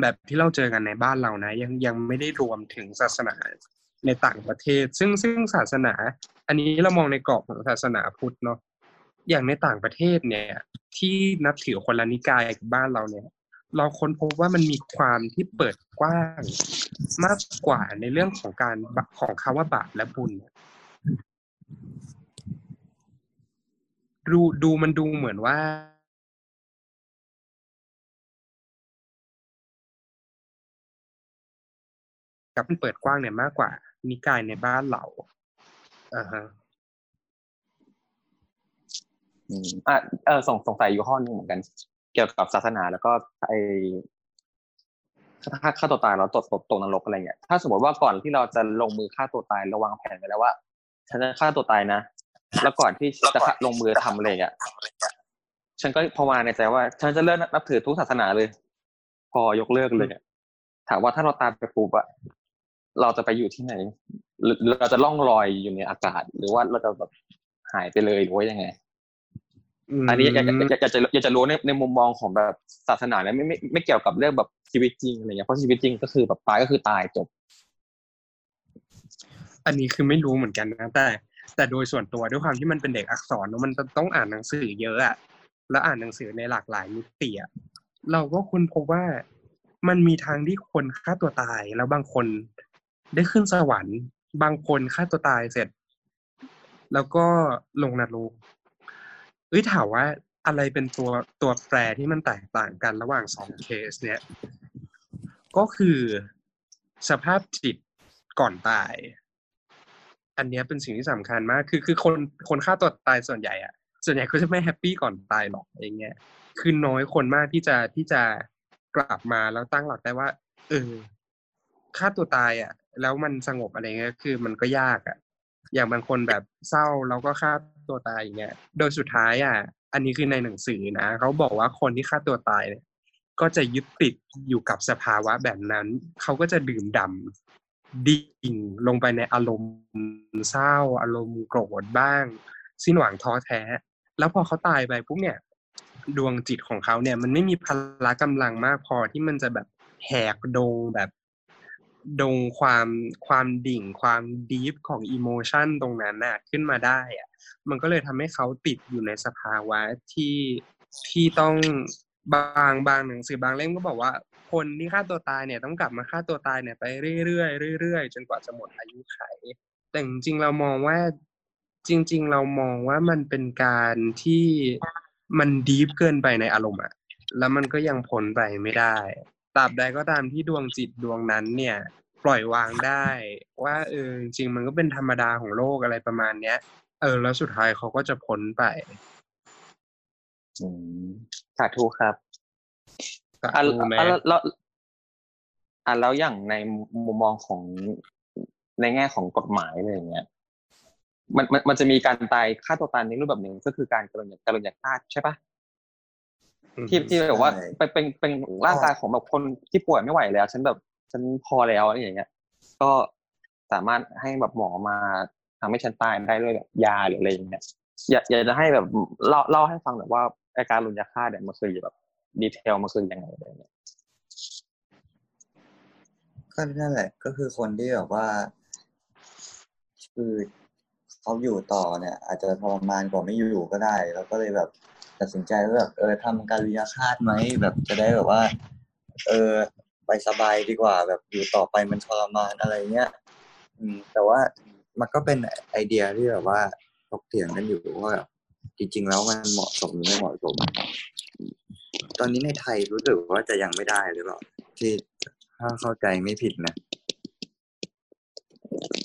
Speaker 4: แบบที่เราเจอกันในบ้านเรานะ ยังยังไม่ได้รวมถึงศาสนาในต่างประเทศ ซึ่งซึ่งศาสนา อันนี้เรามองในกรอบของศาสนาพุทธเนาะอย่างในต่างประเทศเนี่ย ที่นับถือคนละนิกายกับบ้านเราเนี่ย เราค้นพบว่ามันมีความที่เปิดกว้าง มากกว่าในเรื่องของการของคาว่าบาปและบุญดูดูมันดูเหมือนว่ากับมันเปิดกว้างเนี่ยมากกว่า นิกายในบ้านเราอ่าฮะ
Speaker 2: อืมอะเออสงสงสัยอยู่ข้อนึงเหมือนกัน เกี่ยวกับศาสนาแล้วก็ไอถ้าฆ่าตัวตายแล้วตกตกตกนรกอะไรเงี้ยถ้าสมมติว่าก่อนที่เราจะลงมือฆ่าตัวตายระวังแผนไว้แล้วว่าฉันจะฆ่าตัวตายนะแล้วก่อนที่จะลงมือทำอะไรเงี้ยฉันก็พอมาในใจว่า ฉันจะเลิกนับถือทุกศาสนาเลย พอยกเลิกเลยถามว่าถ้าเราตายไปปุ๊บอะเราจะไปอยู่ที่ไหนหรือเราจะล่องลอยอยู่ในอากาศ หรือว่าเราจะแบบหายไปเลยหรือว่ายังไง อันนี้อยากอยากอยากจะอยากจะรู้ในในมุมมองของแบบศาสนาเนี่ยไม่ไม่ไม่เกี่ยวกับเรื่องแบบชีวิตจริงอะไรเงี้ยเพราะชีวิตจริงก็คือแบบตายก็คือตายจบ
Speaker 4: อันนี้คือไม่รู้เหมือนกันนะแต่ แต่โดยส่วนตัวด้วยความที่มันเป็นเด็กอักษรเนอะมันต้องอ่านหนังสือเยอะอะแล้วอ่านหนังสือในหลากหลายมิติอะเราก็ค้นพบว่ามันมีทางที่คนฆ่าตัวตาย แล้วบางคนได้ขึ้นสวรรค์ บางคนฆ่าตัวตายเสร็จ แล้วก็ลงนรก เอ้ยถามว่าอะไรเป็นตัวตัวแปรที่มันแตกต่างกันระหว่างสองเคสเนี่ย ก็คือสภาพจิตก่อนตาย อันนี้เป็นสิ่งที่สำคัญมาก คือคือคนคนฆ่าตัวตายส่วนใหญ่อะส่วนใหญ่ก็จะไม่ happy ก่อนตายหรอกอย่างเงี้ย คือน้อยคนมากที่จะที่จะกลับมาแล้วตั้งหลักได้ว่า เออฆ่าตัวตายอะ แล้วมันสงบอะไรเงี้ย คือมันก็ยากอะ อย่างบางคนแบบเศร้าแล้วก็ฆ่าตัวตายอย่างเงี้ย โดยสุดท้ายอะ อันนี้คือในหนังสือนะเขาบอกว่าคนที่ฆ่าตัวตายเนี่ยก็จะยึดติดอยู่กับสภาวะแบบนั้น เขาก็จะดื่มด่ำดิ่งลงไปในอารมณ์เศร้า อารมณ์โกรธบ้าง สิ้นหวังท้อแท้ แล้วพอเขาตายไปปุ๊บเนี่ย ดวงจิตของเขาเนี่ย มันไม่มีพละกำลังมากพอที่มันจะแบบแหกโดงแบบ ดงความความดิ่งความดีฟของอิโมชันตรงนั้นน่ะขึ้นมาได้อะมันก็เลยทำให้เขาติดอยู่ในสภาวะที่ที่ต้องบางบางหนังสือบางเล่มก็บอกว่า คนที่ฆ่าตัวตายเนี่ยต้องกลับมาฆ่าตัวตายเนี่ยไปเรื่อยๆเรื่อยๆจนกว่าจะหมดอายุไข แต่จริงๆเรามองว่าจริง ๆ เรามองว่ามันเป็นการที่มันดีฟเกินไปในอารมณ์อะแล้วมันก็ยังพ้นไปไม่ได้ ตราบใดก็ตามที่ดวงจิตดวงนั้นเนี่ย ปล่อยวางได้ ว่าเออจริงมันก็เป็นธรรมดาของโลกอะไรประมาณเนี้ย เออ แล้วสุดท้ายเขาก็จะพ้นไป
Speaker 2: อืมสาธุครับ
Speaker 4: สา
Speaker 2: อะ
Speaker 4: ธุแม่
Speaker 2: อะแล้วแล้วอะแล้วอย่างในมุมมองของในแง่ของกฎหมายอะไรอย่างเงี้ยมันมันมันจะมีการตายฆ่าตัวตายในรูปแบบหนึ่งก็คือการกระโดดกระโดดฆาตใช่ปะ ที่ที่แบบว่า
Speaker 3: ใช่
Speaker 2: เป็นเป็นเป็นร่างกายของแบบคนที่ป่วยไม่ไหวแล้ว ฉันแบบฉันพอแล้วอะไรอย่างเงี้ย ก็สามารถให้แบบหมอมาทำให้ฉันตายได้ด้วยแบบยาหรืออะไรอย่างเงี้ยอยากอยากจะให้แบบเล่าเล่าให้ฟังแบบว่าอาการลุนยาฆ่าเนี่ยมันคือแบบดีเทลมันคือยังไงอะไรอย่างเงี้ย
Speaker 3: ก็นั่นแหละ ก็คือคนที่แบบว่า คือเขาอยู่ต่อเนี่ย อาจจะทรมานกว่าไม่อยู่ก็ได้ แล้วก็เลยแบบ ตัดสินใจว่าแบบเออทำการวิยาคาตไหมแบบจะได้แบบว่า เออไปสบายดีกว่า แบบอยู่ต่อไปมันทรมานอะไรเงี้ยอืม แต่ว่ามันก็เป็นไอเดียที่แบบว่าถกเถียงกันอยู่ว่าจริง ๆ แล้วมันเหมาะสมหรือไม่เหมาะสม ตอนนี้ในไทยรู้สึกว่าจะยังไม่ได้หรือเปล่าที่ถ้าเข้าใจไม่ผิดนะ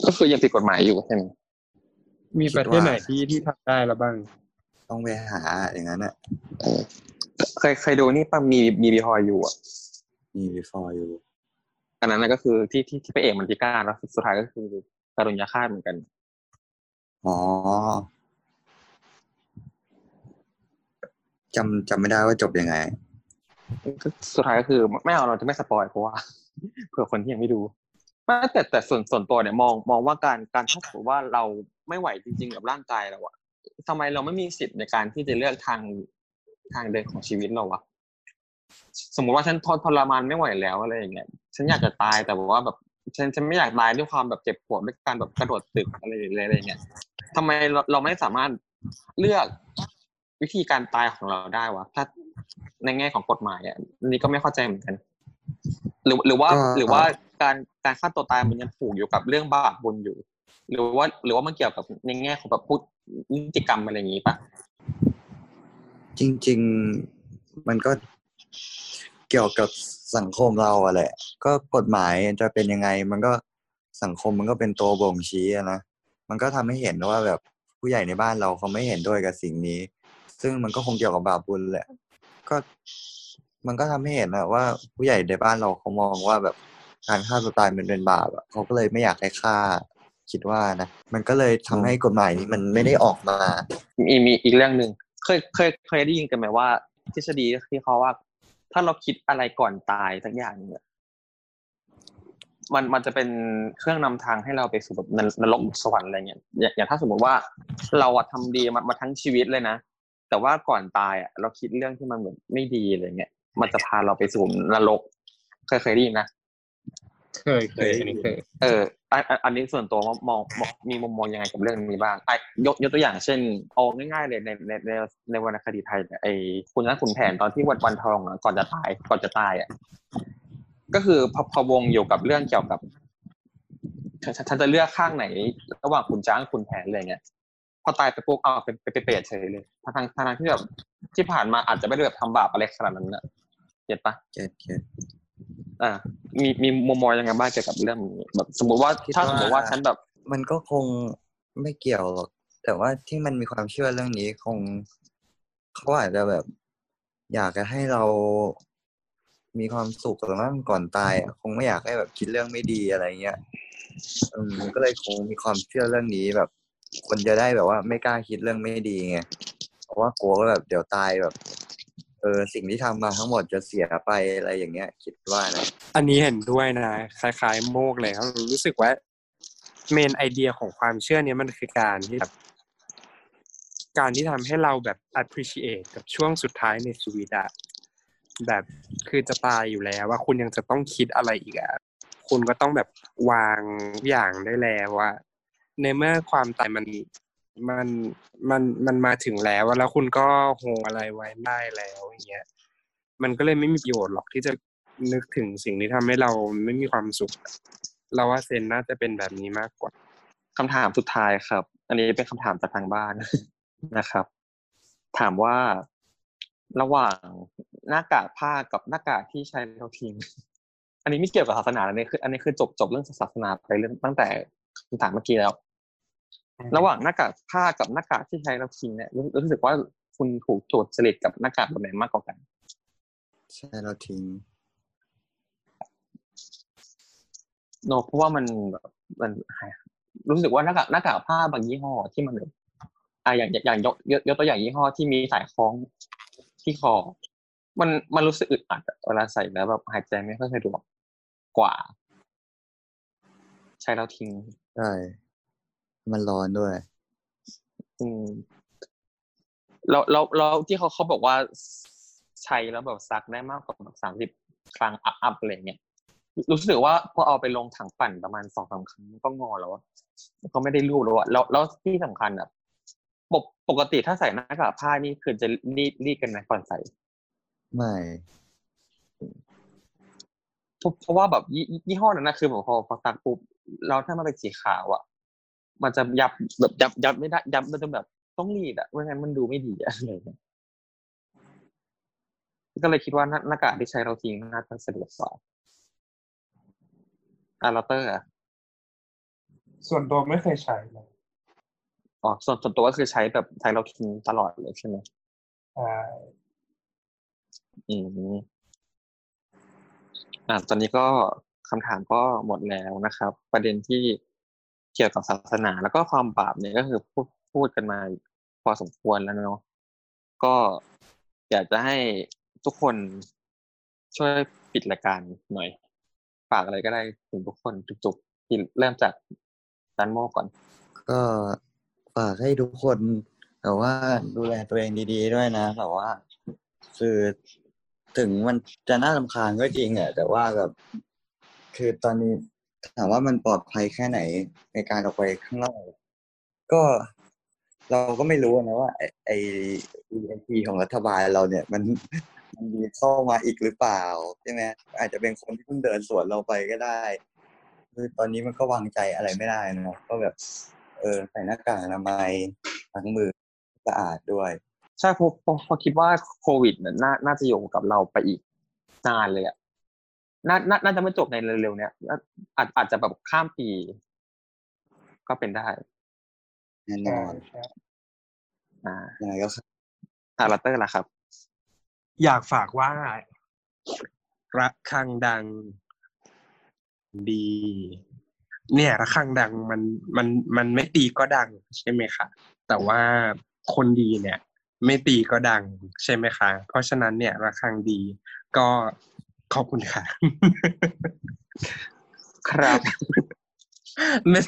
Speaker 2: ก็คือยังผิดกฎหมายอยู่ใช่ไหม
Speaker 4: มีประเทศไหนที่ที่ทำได้แล้วบ้าง
Speaker 3: ต้องไปหาอย่างนั้นอะ
Speaker 2: เคยเคยดูนี่ปะมีมีบีฮอยอยู่อะ
Speaker 3: มี before อยู่
Speaker 2: อันนั้นนะก็คือที่ที่ที่พระเอกมันพิการแล้วสุดท้ายก็คือการุญยฆาตเหมือนกัน
Speaker 3: อ๋อจำจำไม่ได้ว่าจบยังไง
Speaker 2: ก็สุดท้ายก็คือไม่เอาเราจะไม่สปอยเพราะว่าเผื่อคนที่ยังไม่ดูไม่แต่แต่ส่วนส่วนตัวเนี่ยมองมองว่าการการถ้าสมมติว่าเราไม่ไหวจริง ๆ กับร่างกายเราอะ ทำไมเราไม่มีสิทธิ์ในการที่จะเลือกทางทางเดินของชีวิตเราวะสมมุติว่าฉันทนทรมานไม่ไหวแล้วอะไรอย่างเงี้ยฉันอยากจะตายแต่ว่าแบบฉันฉันไม่อยากตายด้วยความแบบเจ็บปวดด้วยการแบบกระโดดตึกอะไรอะไรอย่างเงี้ยทำไมเราเราไม่สามารถเลือกวิธีการตายของเราได้วะถ้าในแง่ของกฎหมายอะอันนี้ก็ไม่เข้าใจเหมือนกัน หรือหรือว่า
Speaker 3: ก็
Speaker 2: หรือว่าการการฆ่าตัวตายมันยังผูกอยู่กับเรื่องบาปบุญอยู่ หรือว่า หรือว่ามันเกี่ยวกับในแง่ของแบบพูดนิติกรรมอะไรอย่างงี้ปะ
Speaker 3: จริง ๆมันก็เกี่ยวกับสังคมเราอะแหละ ก็กฎหมายจะเป็นยังไง มันก็สังคมมันก็เป็นตัวบ่งชี้อะนะมันก็ทำให้เห็นว่าแบบผู้ใหญ่ในบ้านเราเขาไม่เห็นด้วยกับสิ่งนี้ ซึ่งมันก็คงเกี่ยวกับบาปบุญแหละ ก็มันก็ทำให้เห็นอะว่าผู้ใหญ่ในบ้านเราเขามองว่าแบบการฆ่าตัวตายมันเป็นบาปอะเขาก็เลยไม่อยากให้ฆ่า คิดว่านะมันก็เลยทำให้กฎหมายนี้มันไม่ได้ออกมา
Speaker 2: มีมีอีกเรื่องหนึ่งเคยเคยเคยได้ยินกันไหมว่า ทฤษฎีที่เขาว่า ถ้าเราคิดอะไรก่อนตายสักอย่างเนี่ยมันมันจะเป็นเครื่องนำทางให้เราไปสู่แบบนนรกสวรรค์อะไรเงี้ยอย่างอย่างถ้าสมมติว่าเราอะทำดีมามาทั้งชีวิตเลยนะ แต่ว่าก่อนตายอะเราคิดเรื่องที่มันแบบไม่ดีอะไรเงี้ยมันจะพาเราไปสู่นรกเคยเคยได้ยินนะ
Speaker 4: เคยเคยอันนี้เคย
Speaker 2: เอออันอันอันนี้ส่วนตัวมองมองมองมีมุมมองยังไงกับเรื่องนี้บ้างไอ้ยกยกตัวอย่างเช่นเอาง่ายๆเลยในในในในวรรณคดีไทยเนี่ยไอ้คุณนัทขุนแผนตอนที่วันวันทองอะก่อนจะตายก่อนจะตายอะก็คือพะพะวงอยู่กับเรื่องเกี่ยวกับฉันฉันฉันจะเลือกข้างไหน ระหว่างคุณจ้างคุณแผนอะไรเงี้ยพอตายไปปุ๊บเอาเป็นเป็นเปรตเฉยเลยทางทางทางที่แบบที่ผ่านมาอาจจะไม่ได้แบบทำบาปอะไรขนาดนั้นนะเก็ตปะ
Speaker 3: เก็ตเก็ต
Speaker 2: อ่ามีมีมุมมองยังไงบ้างเกี่ยวกับเรื่องนี้แบบ สมมติว่า
Speaker 3: คิด
Speaker 2: ถ้าสมมติว่า
Speaker 3: ว่า
Speaker 2: ฉันแบบ
Speaker 3: มันก็คงไม่เกี่ยวหรอกแต่ว่าที่มันมีความเชื่อเรื่องนี้คงเขาอาจจะแบบ อยากจะให้เรามีความสุขตรงนั้นก่อนตายอะคงไม่อยากให้แบบคิดเรื่องไม่ดีอะไรเงี้ยอืมมันก็เลยคงมีความเชื่อเรื่องนี้แบบ คนจะได้แบบว่า ไม่กล้าคิดเรื่องไม่ดีไงเพราะว่ากลัวว่าแบบเดี๋ยวตายแบบเออสิ่งที่ทำมาทั้งหมดจะเสียไปอะไรอย่างเงี้ย คิดว่านะ
Speaker 4: อันนี้เห็นด้วยนะคล้าย ๆ โมกเลยครับรู้สึกว่าเมนไอเดียของความเชื่อเนี้ยมันคือการที่แบบการที่ทำให้เราแบบ appreciate กับช่วงสุดท้ายในชีวิตอะแบบคือจะตายอยู่แล้วว่าคุณยังจะต้องคิดอะไรอีกอะคุณก็ต้องแบบวางอย่างได้แล้วว่าในเมื่อความตายมัน มันมันมันมาถึงแล้วแล้วคุณก็โฮอะไรไว้ไม่ได้แล้วอย่างเงี้ยมันก็เลยไม่มีประโยชน์หรอกที่จะนึกถึงสิ่งที่ทำให้เราไม่มีความสุข เราว่าเซนน่าจะเป็นแบบนี้มากกว่า
Speaker 2: คำถามสุดท้ายครับ อันนี้เป็นคำถามจากทางบ้านนะครับ ถามว่าระหว่างหน้ากากผ้ากับหน้ากากที่ใช้เราทิ้งอันนี้ไม่เกี่ยวกับศาสนาอันนี้คือ อันนี้คือจบจบเรื่องศาสนาไปเรื่องตั้งแต่คำถามเมื่อกี้แล้ว ระหว่างหน้ากากผ้ากับหน้ากากที่ใช้เราทิ้งเนี่ยรู้รู้สึกว่าคุณถูกโจทย์จริตกับหน้ากากแบบไหนมากกว่ากัน
Speaker 3: ใช่เราทิ้ง
Speaker 2: โนเพราะว่ามันแบบมันรู้สึกว่าหน้ากากหน้ากากผ้าบางยี่ห้อที่มันแบบอะอย่างอย่างอย่างยกยกยกตัวอย่างยี่ห้อที่มีสายคล้องที่คอ มันมันรู้สึกอึดอัดอะเวลาใส่แล้วแบบหายใจไม่ค่อยสะดวกกว่า ใช้แล้วทิ้ง
Speaker 3: ใช่ มันร้อนด้วย
Speaker 2: อืมแล้วแล้วแล้วที่เขาเขาบอกว่าใช้แล้วแบบซักได้มากกว่าแบบสามสิบครั้งอัพอัพอะไรเงี้ยรู้สึกว่าพอเอาไปลงถังปั่นประมาณสองสามครั้งก็งอแล้วอะก็ไม่ได้รูปแล้วอะแล้วแล้วที่สำคัญอะปกปกติถ้าใส่หน้ากากผ้านี่คือจะรีดรีดกันไหมก่อนใส่
Speaker 3: ไม่
Speaker 2: เพราะเพราะว่าแบบยี่ยี่ห้อนั้นนะคือแบบพอพอซักปุ๊บแล้วถ้ามันเป็นสีขาวอะ มันจะยับแบบยับยับไม่ได้ยับมันจะแบบต้องรีดอะไม่งั้นมันดูไม่ดีอะอะไรเงี้ยก็เลยคิดว่าหน้าหน้ากากที่ใช้เราทิ้งน่าจะสะดวกกว่าอ่าลอเตอร์อะ
Speaker 4: ส่วนตัวไม่เคยใช้เลย
Speaker 2: อ๋อส่วนส่วนตัวก็คือใช้แบบใช้เราทิ้งตลอดเลยใช่ไหม
Speaker 4: ใช่
Speaker 2: อืมอ่าตอนนี้ก็คำถามก็หมดแล้วนะครับ ประเด็นที่ เกี่ยวกับศาสนาแล้วก็ความบาปเนี่ยก็คือพูดพูดกันมาพอสมควรแล้วเนาะก็อยากจะให้ทุกคนช่วยปิดรายการหน่อยฝากอะไรก็ได้ถึงทุกคนจุกๆที่เริ่มจากดันโมก่อน
Speaker 3: ก็ฝากให้ทุกคนแบบว่าดูแลตัวเองดี ๆ ด้วยนะแบบว่าคือถึงมันจะน่ารำคาญก็จริงอะแต่ว่าแบบคือตอนนี้ ถามว่ามันปลอดภัยแค่ไหนในการออกไปข้างนอกก็เราก็ไม่รู้นะว่า ไอไอ EMP ของรัฐบาลเราเนี่ย มันมันมีเข้ามาอีกหรือเปล่าใช่ไหมอาจจะเป็นคนที่เพิ่งเดินสวนเราไปก็ได้คือตอนนี้มันก็วางใจอะไรไม่ได้นะก็แบบ เออใส่หน้ากากอนามัยล้างมือสะอาดด้วย
Speaker 2: ใช่เพราะเพราะคิดว่าโควิดเนี่ยน่าน่าจะอยู่กับเราไปอีกนานเลยอะ น่าน่าน่าจะไม่จบในเร็วๆเนี้ยน่าอาจอาจจะแบบข้ามปี ก็เป็นได้
Speaker 3: แน่น
Speaker 4: ใช่
Speaker 3: อน
Speaker 4: ใช่
Speaker 2: อ่า
Speaker 3: ยังไงก็ครับ
Speaker 2: อาร์ลัตเตอร์ล่ะครับ
Speaker 4: อยากฝากว่าระฆังดัง ดี เนี่ยระฆังดังมันมันมันไม่ตีก็ดัง ใช่ไหมคะแต่ว่าคนดีเนี่ย ไม่ตีก็ดังใช่ไหมคะ เพราะฉะนั้นเนี่ยระฆังดีก็ ขอบคุณค่ะ
Speaker 2: ครับ
Speaker 4: ไม่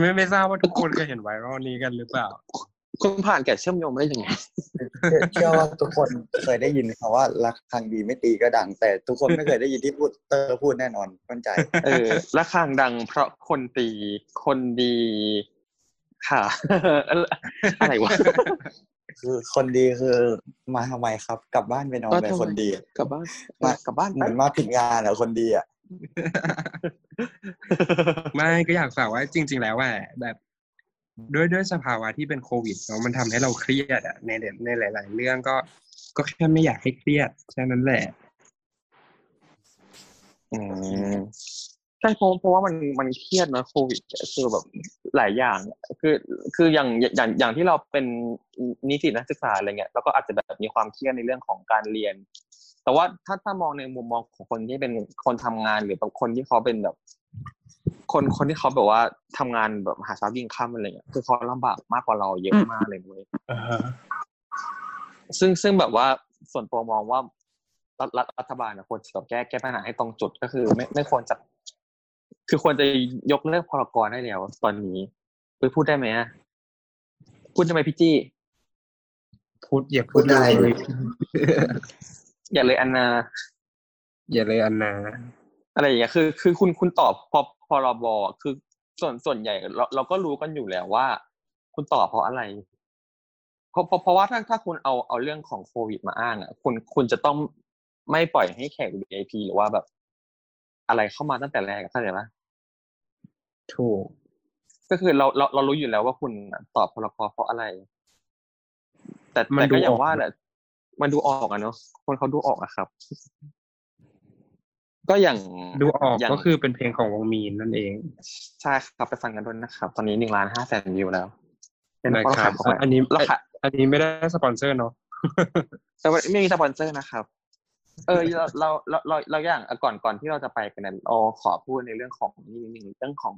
Speaker 4: ไม่ไม่ทราบว่าทุกคนเคยเห็นไวรัลนี้กันหรือเปล่า
Speaker 2: คุณผ่านแก่เชื่อมโยงได้ยังไง
Speaker 3: เชื่อว่าทุกคนเคยได้ยินคำว่ารักทางดีไม่ตีก็ดัง แต่ทุกคนไม่เคยได้ยินที่พูดเตอร์พูดแน่นอนมั่นใจ
Speaker 2: เออระฆังดัง เพราะคนตีคนดี ค่ะ อะไรวะ
Speaker 3: คือคนดีคือมาทำไมครับ กลับบ้านไปนอน
Speaker 2: ก็
Speaker 3: เป็น
Speaker 2: ทำไม
Speaker 3: คนดี
Speaker 2: กลับบ้าน
Speaker 3: มา
Speaker 2: กลับบ้าน
Speaker 3: เหมือนมาผิดงานอะคนดีอะ
Speaker 4: ไม่ก็อยากฝากว่าจริง ๆ แล้วอะแบบด้วยด้วยสภาวะที่เป็นโควิดเนาะมันทำให้เราเครียดอะในในหลาย ๆ เรื่องก็ ก็แค่ไม่อยากให้เครียดแค่นั้นแหละ
Speaker 2: อืม ใช่เพราะเพราะว่ามันมันเครียดนะโควิดคือแบบหลายอย่าง คือคืออย่างอย่างอย่างที่เราเป็นนิสิตนักศึกษาอะไรเงี้ยแล้วก็อาจจะแบบมีความเครียดในเรื่องของการเรียน แต่ว่าถ้าถ้ามองในมุมมองของคนที่เป็นคนทำงานหรือแบบคนที่เขาเป็นแบบ คนคนที่เขาแบบว่าทำงานแบบหาเช้ายิงค่ำอะไรเงี้ยคือเขาลำบากมากกว่าเราเยอะมากเลยเว้ยซึ่งซึ่งแบบว่าส่วนตัวมองว่ารัฐรัฐรัฐบาลนะควรจะแก้แก้ปัญหาให้ตรงจุดก็คือ ไม่ไม่ควรจะ คือควรจะยกเลิกพรกรได้แล้วตอนนี้ไปพูดได้ไหมอะพูดได้ไหมพี่จี้
Speaker 4: พูดอย่า
Speaker 3: พูดได้
Speaker 4: เลย
Speaker 2: อย่าเลยอันนา
Speaker 4: อย่าเลยอันนา
Speaker 2: อะไรอย่างเงี้ยคือ คือคุณคุณตอบพอพรบคือส่วนส่วนใหญ่เราเราก็รู้กันอยู่แล้วว่า คุณตอบเพราะอะไร เพราะเพราะเพราะว่าถ้าถ้าคุณเอาเอาเรื่องของโควิดมาอ้างอะ คุณคุณจะต้องไม่ปล่อยให้แขก VIP หรือว่าแบบ อะไรเข้ามาตั้งแต่แรกอะเข้าใจปะ
Speaker 4: ถูก
Speaker 2: ก็คือเราเราเรารู้อยู่แล้วว่าคุณตอบพรกเพราะอะไร แต่
Speaker 4: มัน
Speaker 2: แต่
Speaker 4: ดู
Speaker 2: ก็อย่า
Speaker 4: องอก
Speaker 2: ว่าแหละมันดูออกอะเนาะคนเขาดูออกอะครับ ก็อย่าง
Speaker 4: ดูออก
Speaker 2: ย่าง
Speaker 4: ก็คือเป็นเพลงของวงมีนนั่นเอง
Speaker 2: ใช่ครับไปฟังกันด้วยนะครับ ตอนนี้หนึ่งล้านห้าแสนวิวแล้วเป็น
Speaker 4: นะ
Speaker 2: เพราะ
Speaker 4: ค
Speaker 2: เรา
Speaker 4: รั
Speaker 2: ขา
Speaker 4: บ
Speaker 2: ยเข้าไป
Speaker 4: อันนี้
Speaker 2: เราขาย
Speaker 4: อันนี้ไม่ได้สปอนเซอร์เนาะ
Speaker 2: แต่ว่าไม่มีสปอนเซอร์นะครับ เออเราเราเราเราเราอย่างอะก่อนก่อนที่เราจะไปกันเนี่ยเราขอพูดในเรื่องของนี่นิดนึงเรื่องของ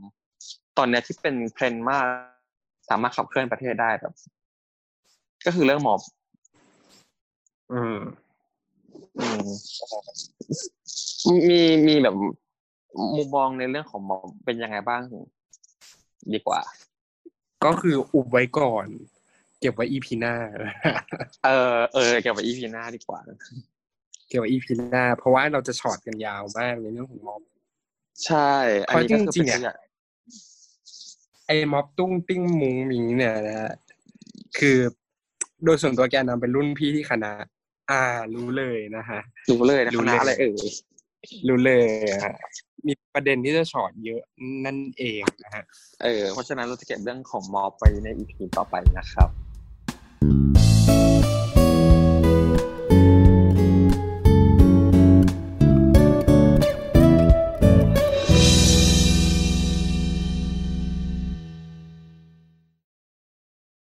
Speaker 2: ตอนเนี้ยที่เป็นเทรนด์มาก สามารถขับเคลื่อนประเทศได้แบบ ก็คือเรื่องหมอบ
Speaker 4: อืม
Speaker 2: อืมมีมีแบบมุมมองในเรื่องของหมอบเป็นยังไงบ้าง ดีกว่า
Speaker 4: ก็คืออุบไว้ก่อน เก็บไว้ EP หน้า
Speaker 2: เออเออเกี่ยวกับ EP หน้าดีกว่า
Speaker 4: เก็บไว้ EP หน้า เพราะว่าเราจะช็อตกันยาวมากในเรื่องของม็อบ
Speaker 2: ใช่ อันนี้ก็คือ
Speaker 4: เพราะจริ
Speaker 2: เป็นจริ
Speaker 4: งๆ
Speaker 2: ตัว
Speaker 4: อะ
Speaker 2: อย่าง
Speaker 4: ไอ้ม็อบตุ้งติ้งมุงมิงเนี่ยนะฮะคือโดยส่วนตัวแกนำเป็นรุ่นพี่ที่คณะ อ่า รู้เลยนะฮะ
Speaker 2: รู้เลยนะ
Speaker 4: รู้เลยค
Speaker 2: ณะอะไรเอ่ย
Speaker 4: รู้เลยฮะมีประเด็นที่จะช็อตเยอะนั่นเองนะฮะ
Speaker 2: เออ เพราะฉะนั้นเราจะเก็บเรื่องของมอบไปในอีพีต่อไปนะครับ